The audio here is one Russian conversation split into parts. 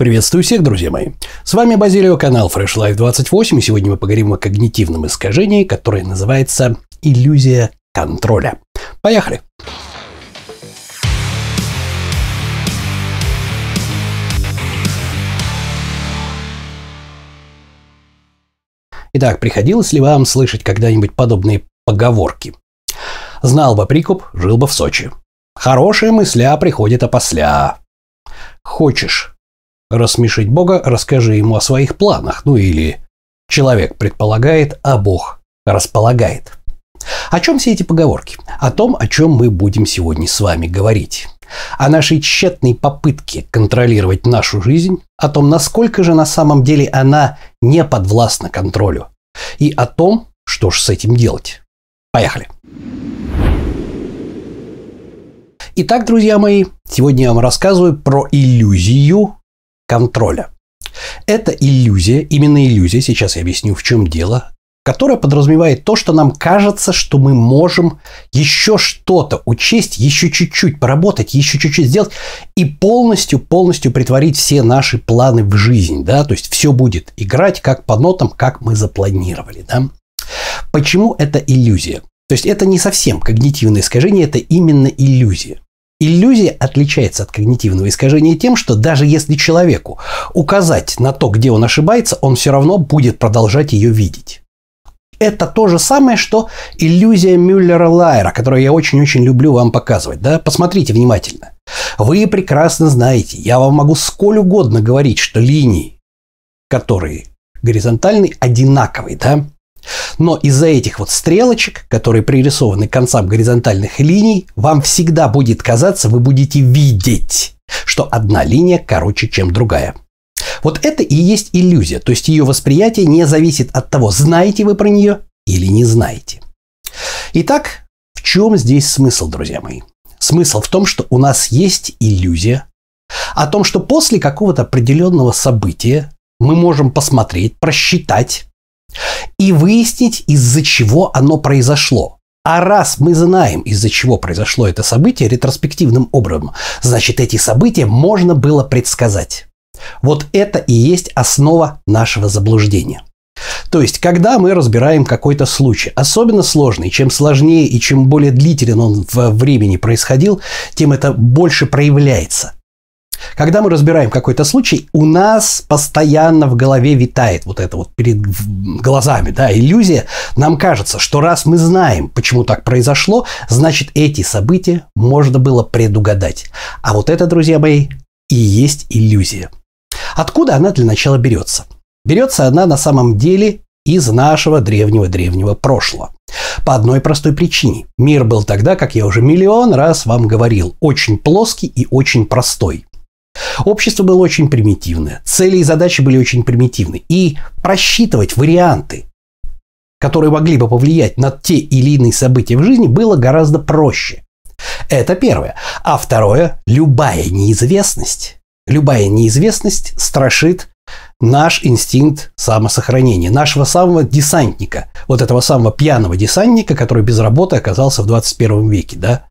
Приветствую всех, друзья мои. С вами Базилио, канал Fresh Life 28, и сегодня мы поговорим о когнитивном искажении, которое называется иллюзия контроля. Поехали! Итак, приходилось ли вам слышать когда-нибудь подобные поговорки? Знал бы прикуп, жил бы в Сочи. Хорошая мысля приходит опосля. Хочешь рассмешить Бога, расскажи ему о своих планах. Ну или человек предполагает, а Бог располагает. О чем все эти поговорки? О том, о чем мы будем сегодня с вами говорить. О нашей тщетной попытке контролировать нашу жизнь, о том, насколько же на самом деле она не подвластна контролю, и о том, что же с этим делать. Поехали! Итак, друзья мои, сегодня я вам рассказываю про иллюзию контроля. Это иллюзия, именно иллюзия, сейчас я объясню, в чем дело, которая подразумевает то, что нам кажется, что мы можем еще что-то учесть, еще чуть-чуть поработать, еще чуть-чуть сделать и полностью, полностью притворить все наши планы в жизнь, да, то есть все будет играть как по нотам, как мы запланировали, да. Почему это иллюзия? То есть это не совсем когнитивное искажение, это именно иллюзия. Иллюзия отличается от когнитивного искажения тем, что даже если человеку указать на то, где он ошибается, он все равно будет продолжать ее видеть. Это то же самое, что иллюзия Мюллера-Лайера, которую я очень-очень люблю вам показывать. Да? Посмотрите внимательно. Вы прекрасно знаете, я вам могу сколь угодно говорить, что линии, которые горизонтальные, одинаковые. Да? Но из-за этих вот стрелочек, которые пририсованы к концам горизонтальных линий, вам всегда будет казаться, вы будете видеть, что одна линия короче, чем другая. Вот это и есть иллюзия, то есть ее восприятие не зависит от того, знаете вы про нее или не знаете. Итак, в чем здесь смысл, друзья мои? Смысл в том, что у нас есть иллюзия о том, что после какого-то определенного события мы можем посмотреть, просчитать, и выяснить, из-за чего оно произошло. А раз мы знаем, из-за чего произошло это событие ретроспективным образом, значит, эти события можно было предсказать. Вот это и есть основа нашего заблуждения. То есть, когда мы разбираем какой-то случай, особенно сложный, чем сложнее и чем более длителен он в времени происходил, тем это больше проявляется. Когда мы разбираем какой-то случай, у нас постоянно в голове витает вот это вот перед глазами, да, иллюзия. Нам кажется, что раз мы знаем, почему так произошло, значит эти события можно было предугадать. А вот это, друзья мои, и есть иллюзия. Откуда она для начала берется? Берется она на самом деле из нашего древнего-древнего прошлого. По одной простой причине. Мир был тогда, как я уже миллион раз вам говорил, очень плоский и очень простой. Общество было очень примитивное, цели и задачи были очень примитивны. И просчитывать варианты, которые могли бы повлиять на те или иные события в жизни, было гораздо проще. Это первое. А второе, любая неизвестность, любая неизвестность страшит наш инстинкт самосохранения, нашего самого десантника, вот этого самого пьяного десантника, который без работы оказался в 21 веке, да?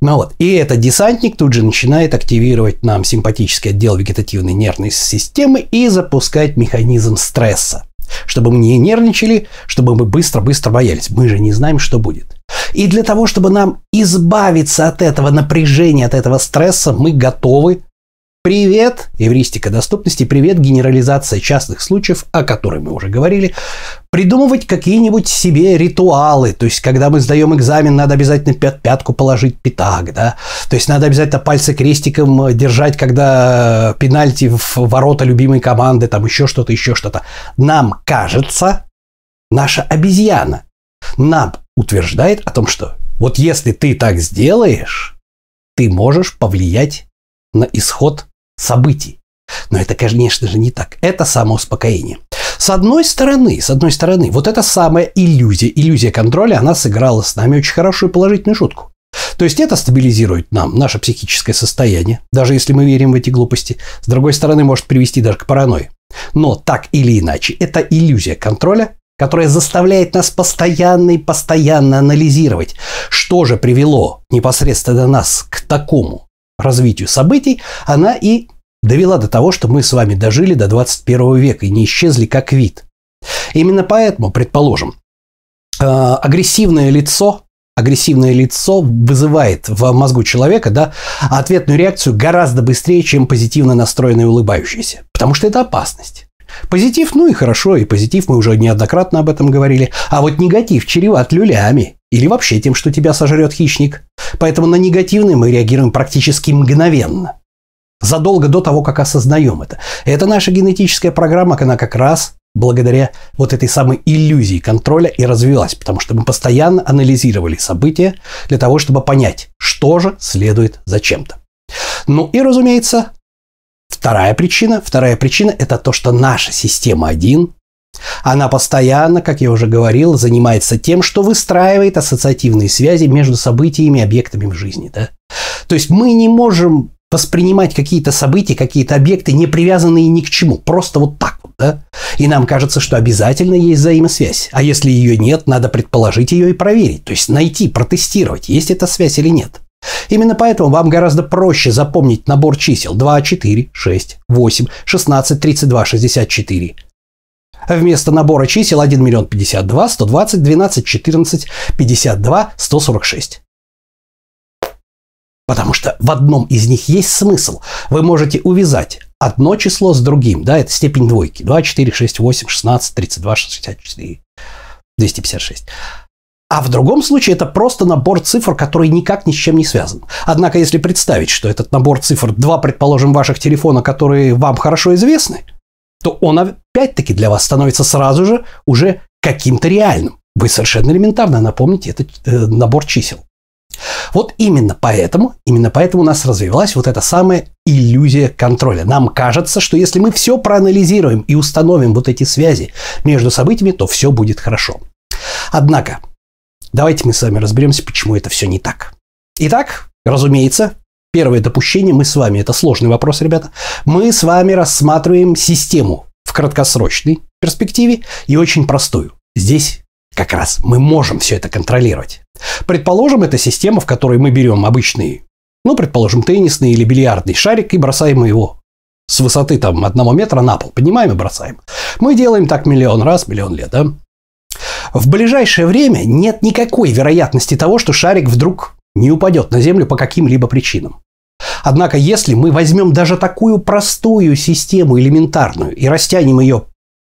Ну вот, и этот десантник тут же начинает активировать нам симпатический отдел вегетативной нервной системы и запускать механизм стресса. Чтобы мы не нервничали, чтобы мы быстро-быстро боялись. Мы же не знаем, что будет. И для того, чтобы нам избавиться от этого напряжения, от этого стресса, мы готовы Привет, эвристика доступности, привет, генерализация частных случаев, о которой мы уже говорили. Придумывать какие-нибудь себе ритуалы, то есть, когда мы сдаем экзамен, надо обязательно пят пятку положить пятак, да, то есть, надо обязательно пальцы крестиком держать, когда пенальти в ворота любимой команды, там еще что-то, еще что-то. Нам кажется, наша обезьяна нам утверждает о том, что вот если ты так сделаешь, ты можешь повлиять на исход событий. Но это, конечно же, не так. Это самоуспокоение. С одной стороны, с одной стороны, вот эта самая иллюзия, иллюзия контроля, она сыграла с нами очень хорошую положительную шутку. То есть это стабилизирует нам наше психическое состояние, даже если мы верим в эти глупости. С другой стороны, может привести даже к паранойи. Но так или иначе, это иллюзия контроля, которая заставляет нас постоянно и постоянно анализировать, что же привело непосредственно нас к такому развитию событий, она и довела до того, что мы с вами дожили до 21 века и не исчезли как вид. Именно поэтому, предположим, э, агрессивное лицо агрессивное лицо вызывает в мозгу человека да, ответную реакцию гораздо быстрее, чем позитивно настроенное улыбающееся. Потому что это опасность. Позитив, ну и хорошо, и позитив, мы уже неоднократно об этом говорили. А вот негатив чреват люлями. Или вообще тем, что тебя сожрет хищник. Поэтому на негативный мы реагируем практически мгновенно. Задолго до того, как осознаем это. Это наша генетическая программа, она как раз благодаря вот этой самой иллюзии контроля и развилась, потому что мы постоянно анализировали события для того, чтобы понять, что же следует за чем-то. Ну и, разумеется, вторая причина, вторая причина – это то, что наша система 1, она постоянно, как я уже говорил, занимается тем, что выстраивает ассоциативные связи между событиями и объектами в жизни. Да? То есть мы не можем воспринимать какие-то события, какие-то объекты, не привязанные ни к чему, просто вот так вот, да? И нам кажется, что обязательно есть взаимосвязь. А если ее нет, надо предположить ее и проверить, то есть найти, протестировать, есть эта связь или нет. Именно поэтому вам гораздо проще запомнить набор чисел 2, 4, 6, 8, 16, 32, 64. Вместо набора чисел 1 миллион 52, 120, 12, 14, 52, 146. Потому что в одном из них есть смысл. Вы можете увязать одно число с другим. Да, это степень двойки. 2, 4, 6, 8, 16, 32, 64, 256. А в другом случае это просто набор цифр, который никак ни с чем не связан. Однако, если представить, что этот набор цифр два, предположим, ваших телефона, которые вам хорошо известны, то он опять-таки для вас становится сразу же уже каким-то реальным. Вы совершенно элементарно напомните этот э, набор чисел. Вот именно поэтому, именно поэтому у нас развивалась вот эта самая иллюзия контроля. Нам кажется, что если мы все проанализируем и установим вот эти связи между событиями, то все будет хорошо. Однако, давайте мы с вами разберемся, почему это все не так. Итак, разумеется, первое допущение мы с вами, это сложный вопрос, ребята, мы с вами рассматриваем систему в краткосрочной перспективе и очень простую. Здесь как раз мы можем все это контролировать. Предположим, это система, в которой мы берем обычный, ну, предположим, теннисный или бильярдный шарик и бросаем его с высоты там одного метра на пол. Поднимаем и бросаем. Мы делаем так миллион раз, миллион лет, да? В ближайшее время нет никакой вероятности того, что шарик вдруг не упадет на Землю по каким-либо причинам. Однако, если мы возьмем даже такую простую систему элементарную и растянем ее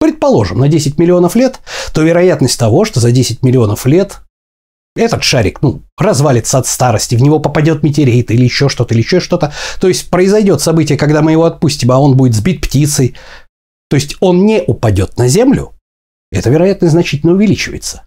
предположим, на 10 миллионов лет, то вероятность того, что за 10 миллионов лет этот шарик, ну, развалится от старости, в него попадет метеорит или еще что-то, или еще что-то. То есть произойдет событие, когда мы его отпустим, а он будет сбит птицей. То есть он не упадет на Землю. Эта вероятность значительно увеличивается.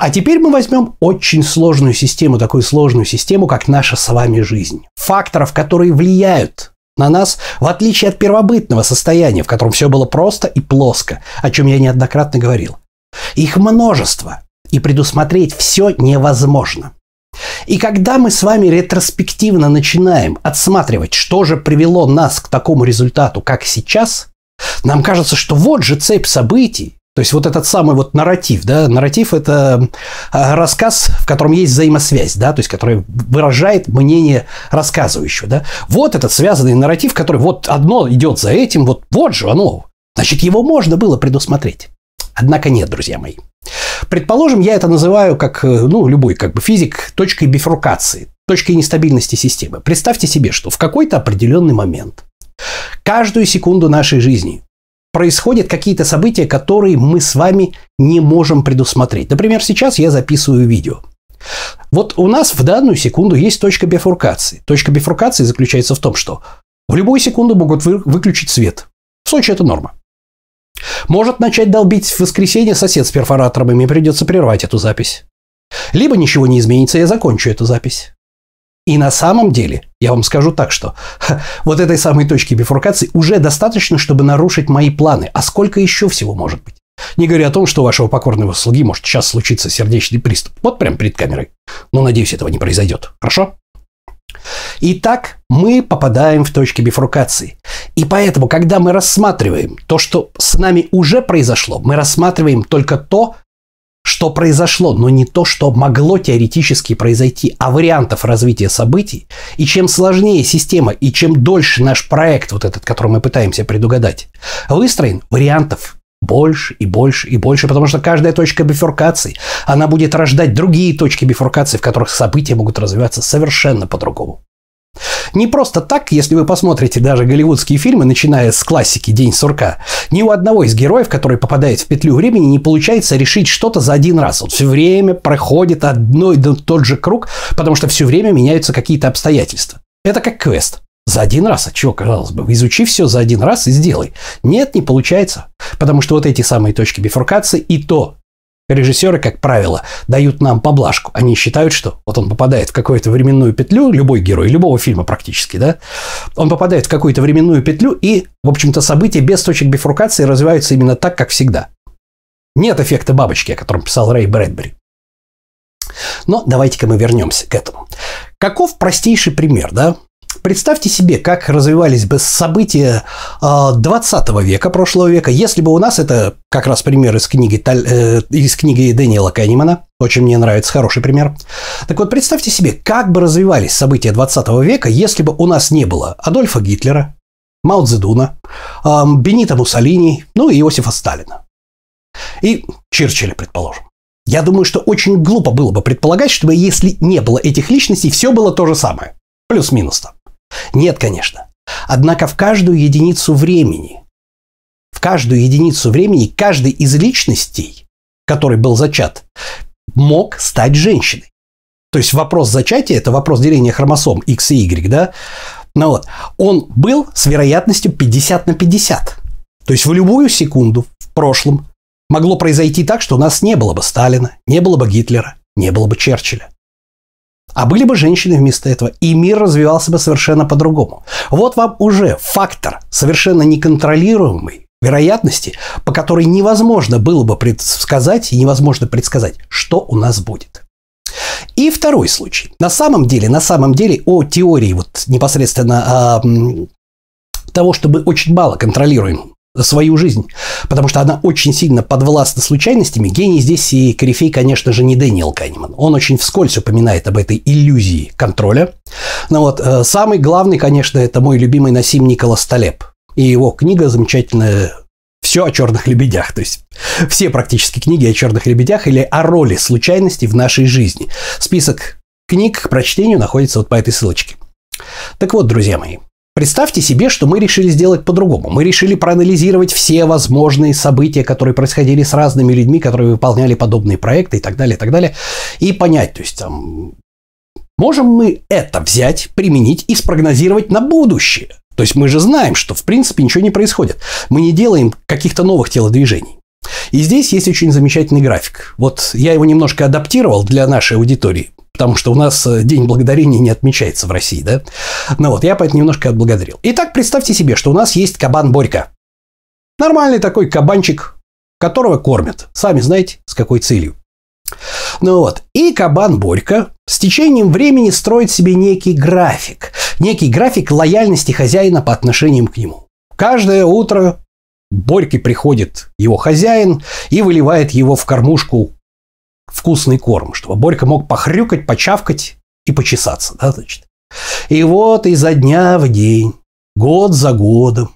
А теперь мы возьмем очень сложную систему, такую сложную систему, как наша с вами жизнь. Факторов, которые влияют на нас, в отличие от первобытного состояния, в котором все было просто и плоско, о чем я неоднократно говорил. Их множество, и предусмотреть все невозможно. И когда мы с вами ретроспективно начинаем отсматривать, что же привело нас к такому результату, как сейчас, нам кажется, что вот же цепь событий, то есть вот этот самый вот нарратив, да, нарратив – это а, рассказ, в котором есть взаимосвязь, да, то есть который выражает мнение рассказывающего, да. Вот этот связанный нарратив, который вот одно идет за этим, вот, вот же оно. Значит, его можно было предусмотреть. Однако нет, друзья мои. Предположим, я это называю, как, ну, любой как бы физик, точкой бифуркации, точкой нестабильности системы. Представьте себе, что в какой-то определенный момент каждую секунду нашей жизни происходят какие-то события, которые мы с вами не можем предусмотреть. Например, сейчас я записываю видео. Вот у нас в данную секунду есть точка бифуркации. Точка бифуркации заключается в том, что в любую секунду могут вы, выключить свет. В Сочи это норма. Может начать долбить в воскресенье сосед с перфоратором, и мне придется прервать эту запись. Либо ничего не изменится, я закончу эту запись. И на самом деле, я вам скажу так, что вот этой самой точки бифуркации уже достаточно, чтобы нарушить мои планы. А сколько еще всего может быть? Не говоря о том, что у вашего покорного слуги может сейчас случиться сердечный приступ. Вот прям перед камерой. Но надеюсь, этого не произойдет. Хорошо? Итак, мы попадаем в точки бифуркации. И поэтому, когда мы рассматриваем то, что с нами уже произошло, мы рассматриваем только то, что произошло, но не то, что могло теоретически произойти, а вариантов развития событий. И чем сложнее система, и чем дольше наш проект, вот этот, который мы пытаемся предугадать, выстроен, вариантов больше и больше и больше, потому что каждая точка бифуркации, она будет рождать другие точки бифуркации, в которых события могут развиваться совершенно по-другому. Не просто так, если вы посмотрите даже голливудские фильмы, начиная с классики «День сурка», ни у одного из героев, который попадает в петлю времени, не получается решить что-то за один раз. Он все время проходит одно и тот же круг, потому что все время меняются какие-то обстоятельства. Это как квест. За один раз, а чего, казалось бы, изучи все за один раз и сделай. Нет, не получается. Потому что вот эти самые точки бифуркации и то Режиссеры, как правило, дают нам поблажку. Они считают, что вот он попадает в какую-то временную петлю, любой герой, любого фильма практически, да, он попадает в какую-то временную петлю, и, в общем-то, события без точек бифуркации развиваются именно так, как всегда. Нет эффекта бабочки, о котором писал Рэй Брэдбери. Но давайте-ка мы вернемся к этому. Каков простейший пример, да? Представьте себе, как развивались бы события 20 а, века, прошлого века, если бы у нас, это как раз пример из книги, э, из книги Дэниела Канемана, очень мне нравится, хороший пример. Так вот, представьте себе, как бы развивались события 20 века, если бы у нас не было Адольфа Гитлера, Мао Цзэдуна, Бенита Муссолини, ну и Иосифа Сталина. И Черчилля, предположим. Я думаю, что очень глупо было бы предполагать, чтобы если не было этих личностей, все было то же самое. Плюс-минус там. Нет, конечно. Однако в каждую единицу времени, в каждую единицу времени каждый из личностей, который был зачат, мог стать женщиной. То есть вопрос зачатия – это вопрос деления хромосом X и Y, да? Ну вот, он был с вероятностью 50 на 50. То есть в любую секунду в прошлом могло произойти так, что у нас не было бы Сталина, не было бы Гитлера, не было бы Черчилля. А были бы женщины вместо этого, и мир развивался бы совершенно по-другому. Вот вам уже фактор совершенно неконтролируемый вероятности, по которой невозможно было бы предсказать и невозможно предсказать, что у нас будет. И второй случай. На самом деле, на самом деле о теории вот непосредственно э, того, чтобы очень мало контролируем свою жизнь, потому что она очень сильно подвластна случайностями. Гений здесь и корифей, конечно же, не Дэниел Канеман. Он очень вскользь упоминает об этой иллюзии контроля. Но вот э, самый главный, конечно, это мой любимый Насим Николас Талеб. И его книга замечательная все о черных лебедях. То есть все практически книги о черных лебедях или о роли случайности в нашей жизни. Список книг к прочтению находится вот по этой ссылочке. Так вот, друзья мои, Представьте себе, что мы решили сделать по-другому. Мы решили проанализировать все возможные события, которые происходили с разными людьми, которые выполняли подобные проекты и так далее, и так далее, и понять, то есть там, можем мы это взять, применить и спрогнозировать на будущее. То есть мы же знаем, что в принципе ничего не происходит. Мы не делаем каких-то новых телодвижений. И здесь есть очень замечательный график. Вот я его немножко адаптировал для нашей аудитории потому что у нас э, День Благодарения не отмечается в России, да? Ну вот, я поэтому немножко отблагодарил. Итак, представьте себе, что у нас есть кабан Борька. Нормальный такой кабанчик, которого кормят. Сами знаете, с какой целью. Ну вот, и кабан Борька с течением времени строит себе некий график. Некий график лояльности хозяина по отношению к нему. Каждое утро Борьке приходит его хозяин и выливает его в кормушку вкусный корм, чтобы Борька мог похрюкать, почавкать и почесаться. Да, значит. И вот изо дня в день, год за годом,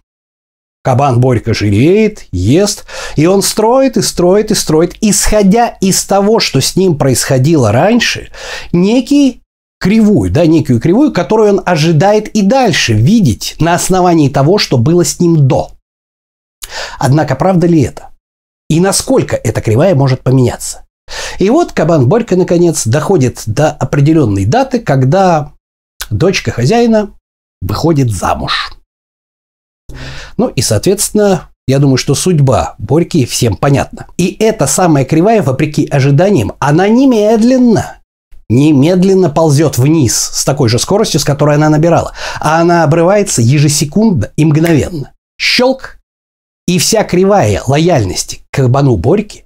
кабан Борька жиреет, ест, и он строит и строит и строит, исходя из того, что с ним происходило раньше, некий кривую, да, некую кривую, которую он ожидает и дальше видеть на основании того, что было с ним до. Однако правда ли это? И насколько эта кривая может поменяться? И вот кабан Борька, наконец, доходит до определенной даты, когда дочка хозяина выходит замуж. Ну и, соответственно, я думаю, что судьба Борьки всем понятна. И эта самая кривая, вопреки ожиданиям, она немедленно, немедленно ползет вниз с такой же скоростью, с которой она набирала. А она обрывается ежесекундно и мгновенно. Щелк, и вся кривая лояльности к кабану Борьки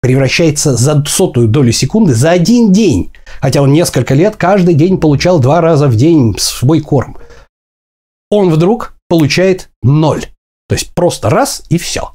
превращается за сотую долю секунды за один день. Хотя он несколько лет каждый день получал два раза в день свой корм. Он вдруг получает ноль. То есть просто раз и все.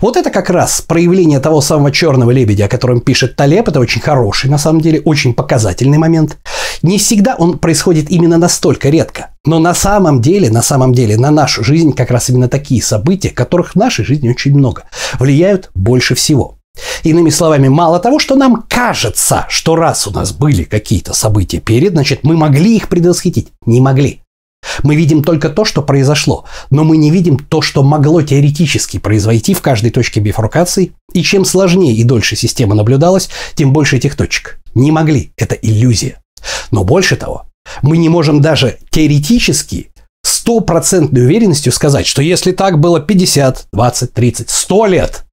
Вот это как раз проявление того самого черного лебедя, о котором пишет Талеб. Это очень хороший, на самом деле, очень показательный момент. Не всегда он происходит именно настолько редко. Но на самом деле, на самом деле, на нашу жизнь как раз именно такие события, которых в нашей жизни очень много, влияют больше всего. Иными словами, мало того, что нам кажется, что раз у нас были какие-то события перед, значит, мы могли их предвосхитить. Не могли. Мы видим только то, что произошло, но мы не видим то, что могло теоретически произойти в каждой точке бифуркации, и чем сложнее и дольше система наблюдалась, тем больше этих точек. Не могли, это иллюзия. Но больше того, мы не можем даже теоретически стопроцентной уверенностью сказать, что если так было 50, 20, 30, 100 лет,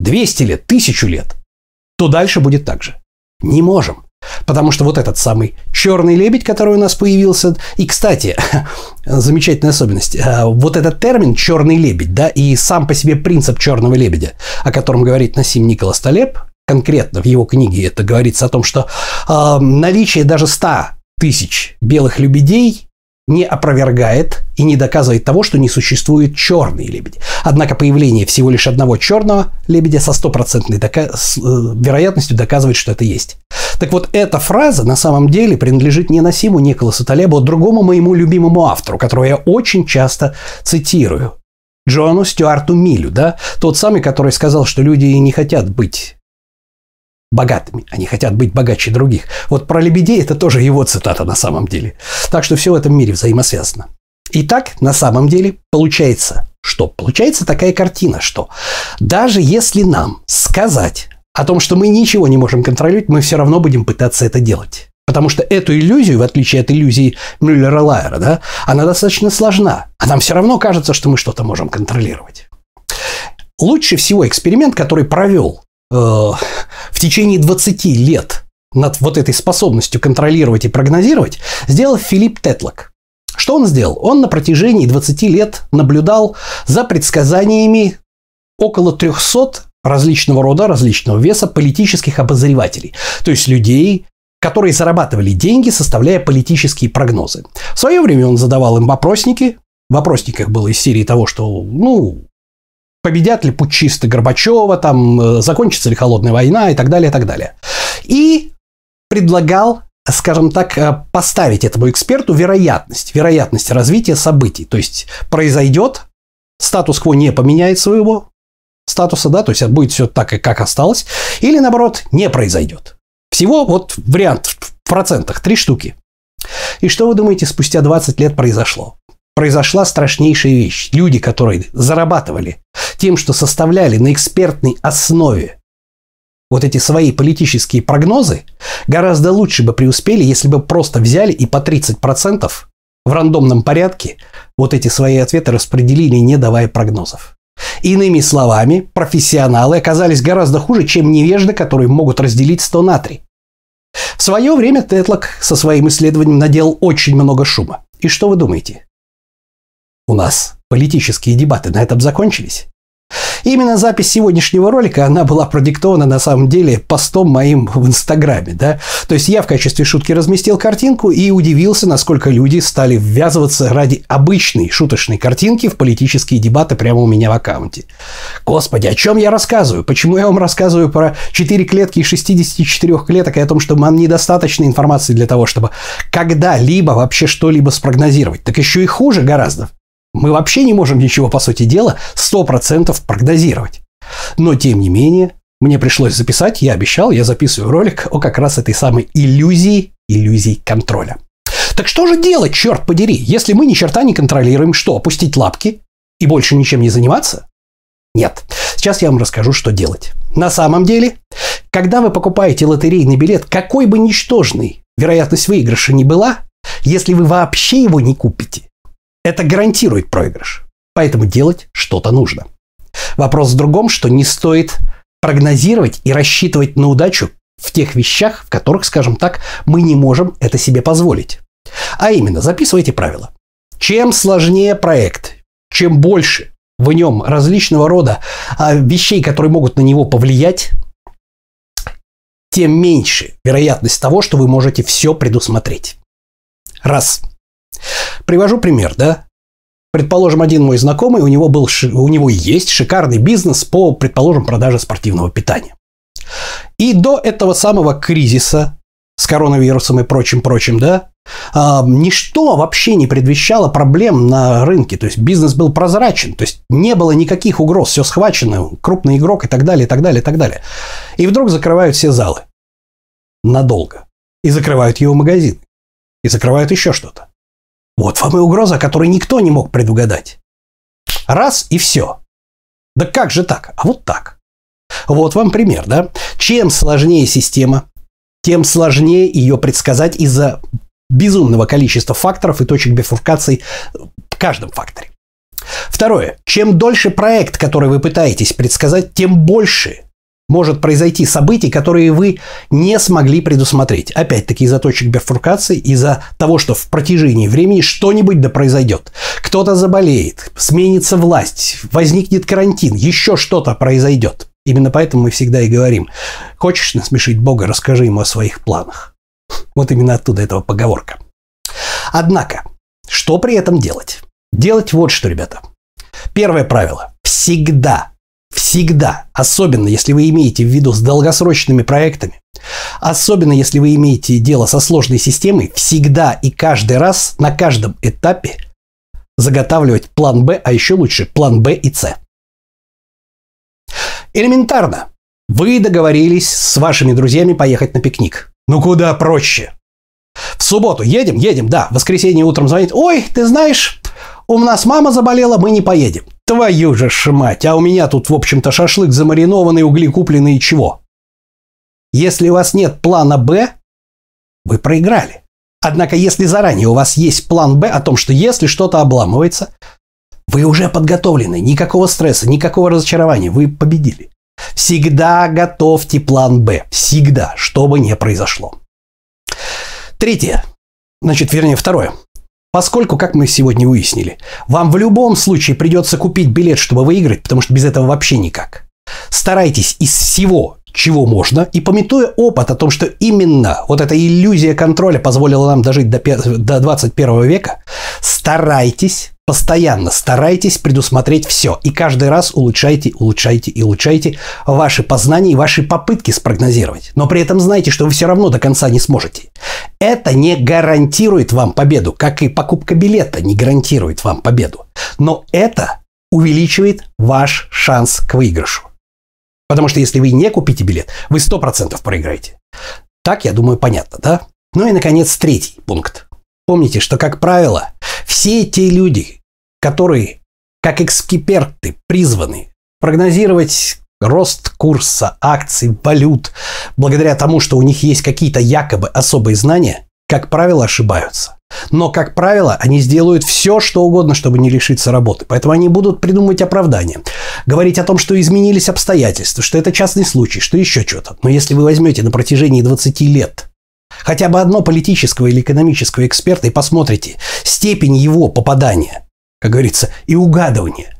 200 лет, 1000 лет, то дальше будет так же. Не можем. Потому что вот этот самый черный лебедь, который у нас появился, и, кстати, замечательная особенность, а, вот этот термин черный лебедь, да, и сам по себе принцип черного лебедя, о котором говорит Насим Николас Талеб, конкретно в его книге это говорится о том, что э, наличие даже 100 тысяч белых лебедей не опровергает и не доказывает того, что не существует черные лебеди. Однако появление всего лишь одного черного лебедя со стопроцентной дока- э, вероятностью доказывает, что это есть. Так вот, эта фраза на самом деле принадлежит не Насиму Николасу Талебу, а другому моему любимому автору, которого я очень часто цитирую. Джону Стюарту Милю, да? Тот самый, который сказал, что люди не хотят быть богатыми. Они хотят быть богаче других. Вот про лебедей это тоже его цитата на самом деле. Так что все в этом мире взаимосвязано. Итак, на самом деле получается что? Получается такая картина, что даже если нам сказать о том, что мы ничего не можем контролировать, мы все равно будем пытаться это делать. Потому что эту иллюзию, в отличие от иллюзии Мюллера-Лайера, да, она достаточно сложна. А нам все равно кажется, что мы что-то можем контролировать. Лучше всего эксперимент, который провел в течение 20 лет над вот этой способностью контролировать и прогнозировать, сделал Филипп Тетлок. Что он сделал? Он на протяжении 20 лет наблюдал за предсказаниями около 300 различного рода, различного веса политических обозревателей. То есть людей, которые зарабатывали деньги, составляя политические прогнозы. В свое время он задавал им вопросники. В вопросниках было из серии того, что, ну, победят ли путчисты Горбачева, там, э, закончится ли холодная война и так далее, и так далее. И предлагал скажем так, э, поставить этому эксперту вероятность, вероятность развития событий. То есть произойдет, статус-кво не поменяет своего статуса, да, то есть будет все так, как осталось, или наоборот не произойдет. Всего вот вариант в процентах, три штуки. И что вы думаете, спустя 20 лет произошло? Произошла страшнейшая вещь. Люди, которые зарабатывали тем, что составляли на экспертной основе вот эти свои политические прогнозы, гораздо лучше бы преуспели, если бы просто взяли и по 30% в рандомном порядке вот эти свои ответы распределили, не давая прогнозов. Иными словами, профессионалы оказались гораздо хуже, чем невежды, которые могут разделить 100 на 3. В свое время Тетлок со своим исследованием наделал очень много шума. И что вы думаете? У нас политические дебаты на этом закончились. Именно запись сегодняшнего ролика, она была продиктована на самом деле постом моим в Инстаграме, да. То есть я в качестве шутки разместил картинку и удивился, насколько люди стали ввязываться ради обычной шуточной картинки в политические дебаты прямо у меня в аккаунте. Господи, о чем я рассказываю? Почему я вам рассказываю про 4 клетки из 64 клеток и о том, что нам недостаточно информации для того, чтобы когда-либо вообще что-либо спрогнозировать? Так еще и хуже гораздо. Мы вообще не можем ничего, по сути дела, 100% прогнозировать. Но, тем не менее, мне пришлось записать, я обещал, я записываю ролик о как раз этой самой иллюзии, иллюзии контроля. Так что же делать, черт подери, если мы ни черта не контролируем, что, опустить лапки и больше ничем не заниматься? Нет. Сейчас я вам расскажу, что делать. На самом деле, когда вы покупаете лотерейный билет, какой бы ничтожной вероятность выигрыша ни была, если вы вообще его не купите, это гарантирует проигрыш. Поэтому делать что-то нужно. Вопрос в другом, что не стоит прогнозировать и рассчитывать на удачу в тех вещах, в которых, скажем так, мы не можем это себе позволить. А именно, записывайте правила. Чем сложнее проект, чем больше в нем различного рода а, вещей, которые могут на него повлиять, тем меньше вероятность того, что вы можете все предусмотреть. Раз. Привожу пример, да? Предположим, один мой знакомый, у него, был, у него есть шикарный бизнес по, предположим, продаже спортивного питания. И до этого самого кризиса с коронавирусом и прочим-прочим, да, а, ничто вообще не предвещало проблем на рынке. То есть бизнес был прозрачен, то есть не было никаких угроз, все схвачено, крупный игрок и так далее, и так далее, и так далее. И вдруг закрывают все залы. Надолго. И закрывают его магазин. И закрывают еще что-то. Вот вам и угроза, которую никто не мог предугадать. Раз и все. Да как же так? А вот так. Вот вам пример, да? Чем сложнее система, тем сложнее ее предсказать из-за безумного количества факторов и точек бифуркаций в каждом факторе. Второе. Чем дольше проект, который вы пытаетесь предсказать, тем больше может произойти событий, которые вы не смогли предусмотреть. Опять-таки из-за точек бифуркации, из-за того, что в протяжении времени что-нибудь да произойдет. Кто-то заболеет, сменится власть, возникнет карантин, еще что-то произойдет. Именно поэтому мы всегда и говорим, хочешь насмешить Бога, расскажи ему о своих планах. Вот именно оттуда этого поговорка. Однако, что при этом делать? Делать вот что, ребята. Первое правило. Всегда, всегда, особенно если вы имеете в виду с долгосрочными проектами, особенно если вы имеете дело со сложной системой, всегда и каждый раз на каждом этапе заготавливать план Б, а еще лучше план Б и С. Элементарно. Вы договорились с вашими друзьями поехать на пикник. Ну куда проще? В субботу едем? Едем, да. В воскресенье утром звонит. Ой, ты знаешь, у нас мама заболела, мы не поедем. Твою же ж мать, а у меня тут, в общем-то, шашлык замаринованный, угли купленные чего? Если у вас нет плана «Б», вы проиграли. Однако, если заранее у вас есть план «Б» о том, что если что-то обламывается, вы уже подготовлены, никакого стресса, никакого разочарования, вы победили. Всегда готовьте план «Б», всегда, что бы ни произошло. Третье, значит, вернее, второе. Поскольку, как мы сегодня выяснили, вам в любом случае придется купить билет, чтобы выиграть, потому что без этого вообще никак. Старайтесь из всего, чего можно, и пометуя опыт о том, что именно вот эта иллюзия контроля позволила нам дожить до, до 21 века, старайтесь Постоянно старайтесь предусмотреть все и каждый раз улучшайте, улучшайте и улучшайте ваши познания и ваши попытки спрогнозировать. Но при этом знайте, что вы все равно до конца не сможете. Это не гарантирует вам победу, как и покупка билета не гарантирует вам победу. Но это увеличивает ваш шанс к выигрышу. Потому что если вы не купите билет, вы 100% проиграете. Так, я думаю, понятно, да? Ну и, наконец, третий пункт. Помните, что, как правило, все те люди, которые, как эксперты, призваны прогнозировать рост курса акций, валют, благодаря тому, что у них есть какие-то якобы особые знания, как правило, ошибаются. Но, как правило, они сделают все, что угодно, чтобы не лишиться работы. Поэтому они будут придумывать оправдания. Говорить о том, что изменились обстоятельства, что это частный случай, что еще что-то. Но если вы возьмете на протяжении 20 лет хотя бы одно политического или экономического эксперта и посмотрите степень его попадания как говорится, и угадывание.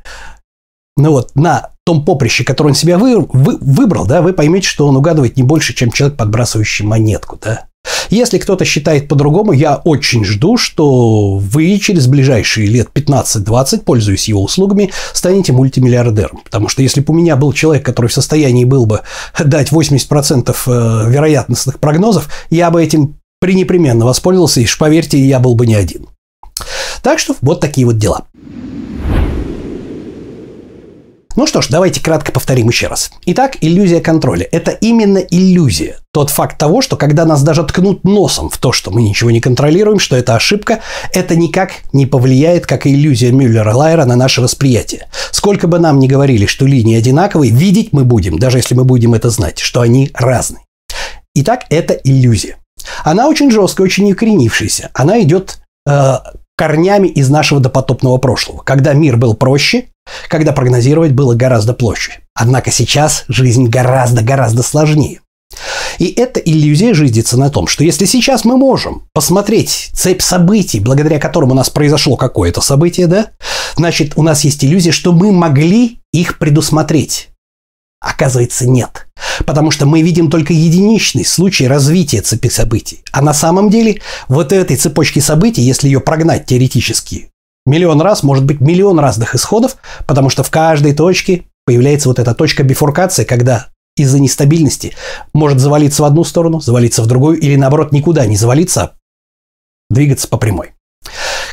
Ну вот, на том поприще, которое он себя вы, вы, выбрал, да, вы поймете, что он угадывает не больше, чем человек, подбрасывающий монетку, да. Если кто-то считает по-другому, я очень жду, что вы через ближайшие лет 15-20, пользуясь его услугами, станете мультимиллиардером. Потому что если бы у меня был человек, который в состоянии был бы дать 80% э, вероятностных прогнозов, я бы этим пренепременно воспользовался, и, поверьте, я был бы не один. Так что вот такие вот дела. Ну что ж, давайте кратко повторим еще раз. Итак, иллюзия контроля – это именно иллюзия. Тот факт того, что когда нас даже ткнут носом в то, что мы ничего не контролируем, что это ошибка, это никак не повлияет, как и иллюзия Мюллера-Лайера на наше восприятие. Сколько бы нам ни говорили, что линии одинаковые, видеть мы будем, даже если мы будем это знать, что они разные. Итак, это иллюзия. Она очень жесткая, очень укоренившаяся. Она идет э, корнями из нашего допотопного прошлого, когда мир был проще, когда прогнозировать было гораздо проще. Однако сейчас жизнь гораздо-гораздо сложнее. И эта иллюзия жизнится на том, что если сейчас мы можем посмотреть цепь событий, благодаря которым у нас произошло какое-то событие, да, значит, у нас есть иллюзия, что мы могли их предусмотреть. Оказывается, нет. Потому что мы видим только единичный случай развития цепи событий. А на самом деле вот этой цепочки событий, если ее прогнать теоретически Миллион раз, может быть, миллион разных исходов, потому что в каждой точке появляется вот эта точка бифуркации, когда из-за нестабильности может завалиться в одну сторону, завалиться в другую, или наоборот никуда не завалиться, а двигаться по прямой.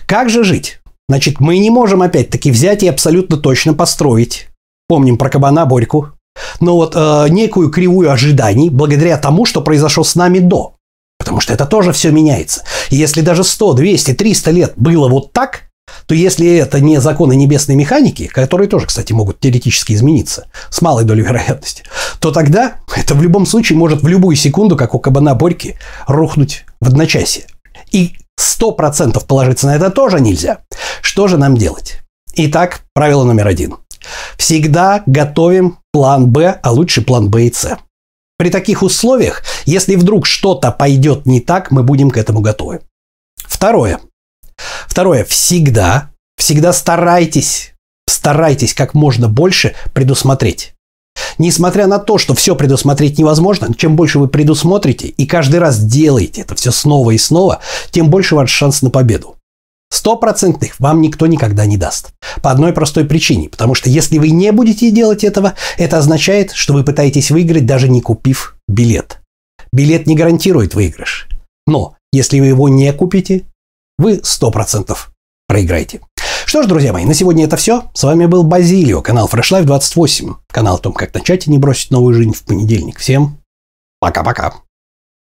Как же жить? Значит, мы не можем опять-таки взять и абсолютно точно построить. Помним про кабана Борьку. Но вот э, некую кривую ожиданий благодаря тому, что произошло с нами до. Потому что это тоже все меняется. И если даже 100, 200, 300 лет было вот так, то если это не законы небесной механики, которые тоже, кстати, могут теоретически измениться с малой долей вероятности, то тогда это в любом случае может в любую секунду, как у кабана Борьки, рухнуть в одночасье. И сто процентов положиться на это тоже нельзя. Что же нам делать? Итак, правило номер один. Всегда готовим план Б, а лучше план Б и С. При таких условиях, если вдруг что-то пойдет не так, мы будем к этому готовы. Второе. Второе. Всегда, всегда старайтесь, старайтесь как можно больше предусмотреть. Несмотря на то, что все предусмотреть невозможно, чем больше вы предусмотрите и каждый раз делаете это все снова и снова, тем больше ваш шанс на победу. Стопроцентных вам никто никогда не даст. По одной простой причине. Потому что если вы не будете делать этого, это означает, что вы пытаетесь выиграть, даже не купив билет. Билет не гарантирует выигрыш. Но если вы его не купите, вы 100% проиграете. Что ж, друзья мои, на сегодня это все. С вами был Базилио, канал Fresh Life 28. Канал о том, как начать и не бросить новую жизнь в понедельник. Всем пока-пока.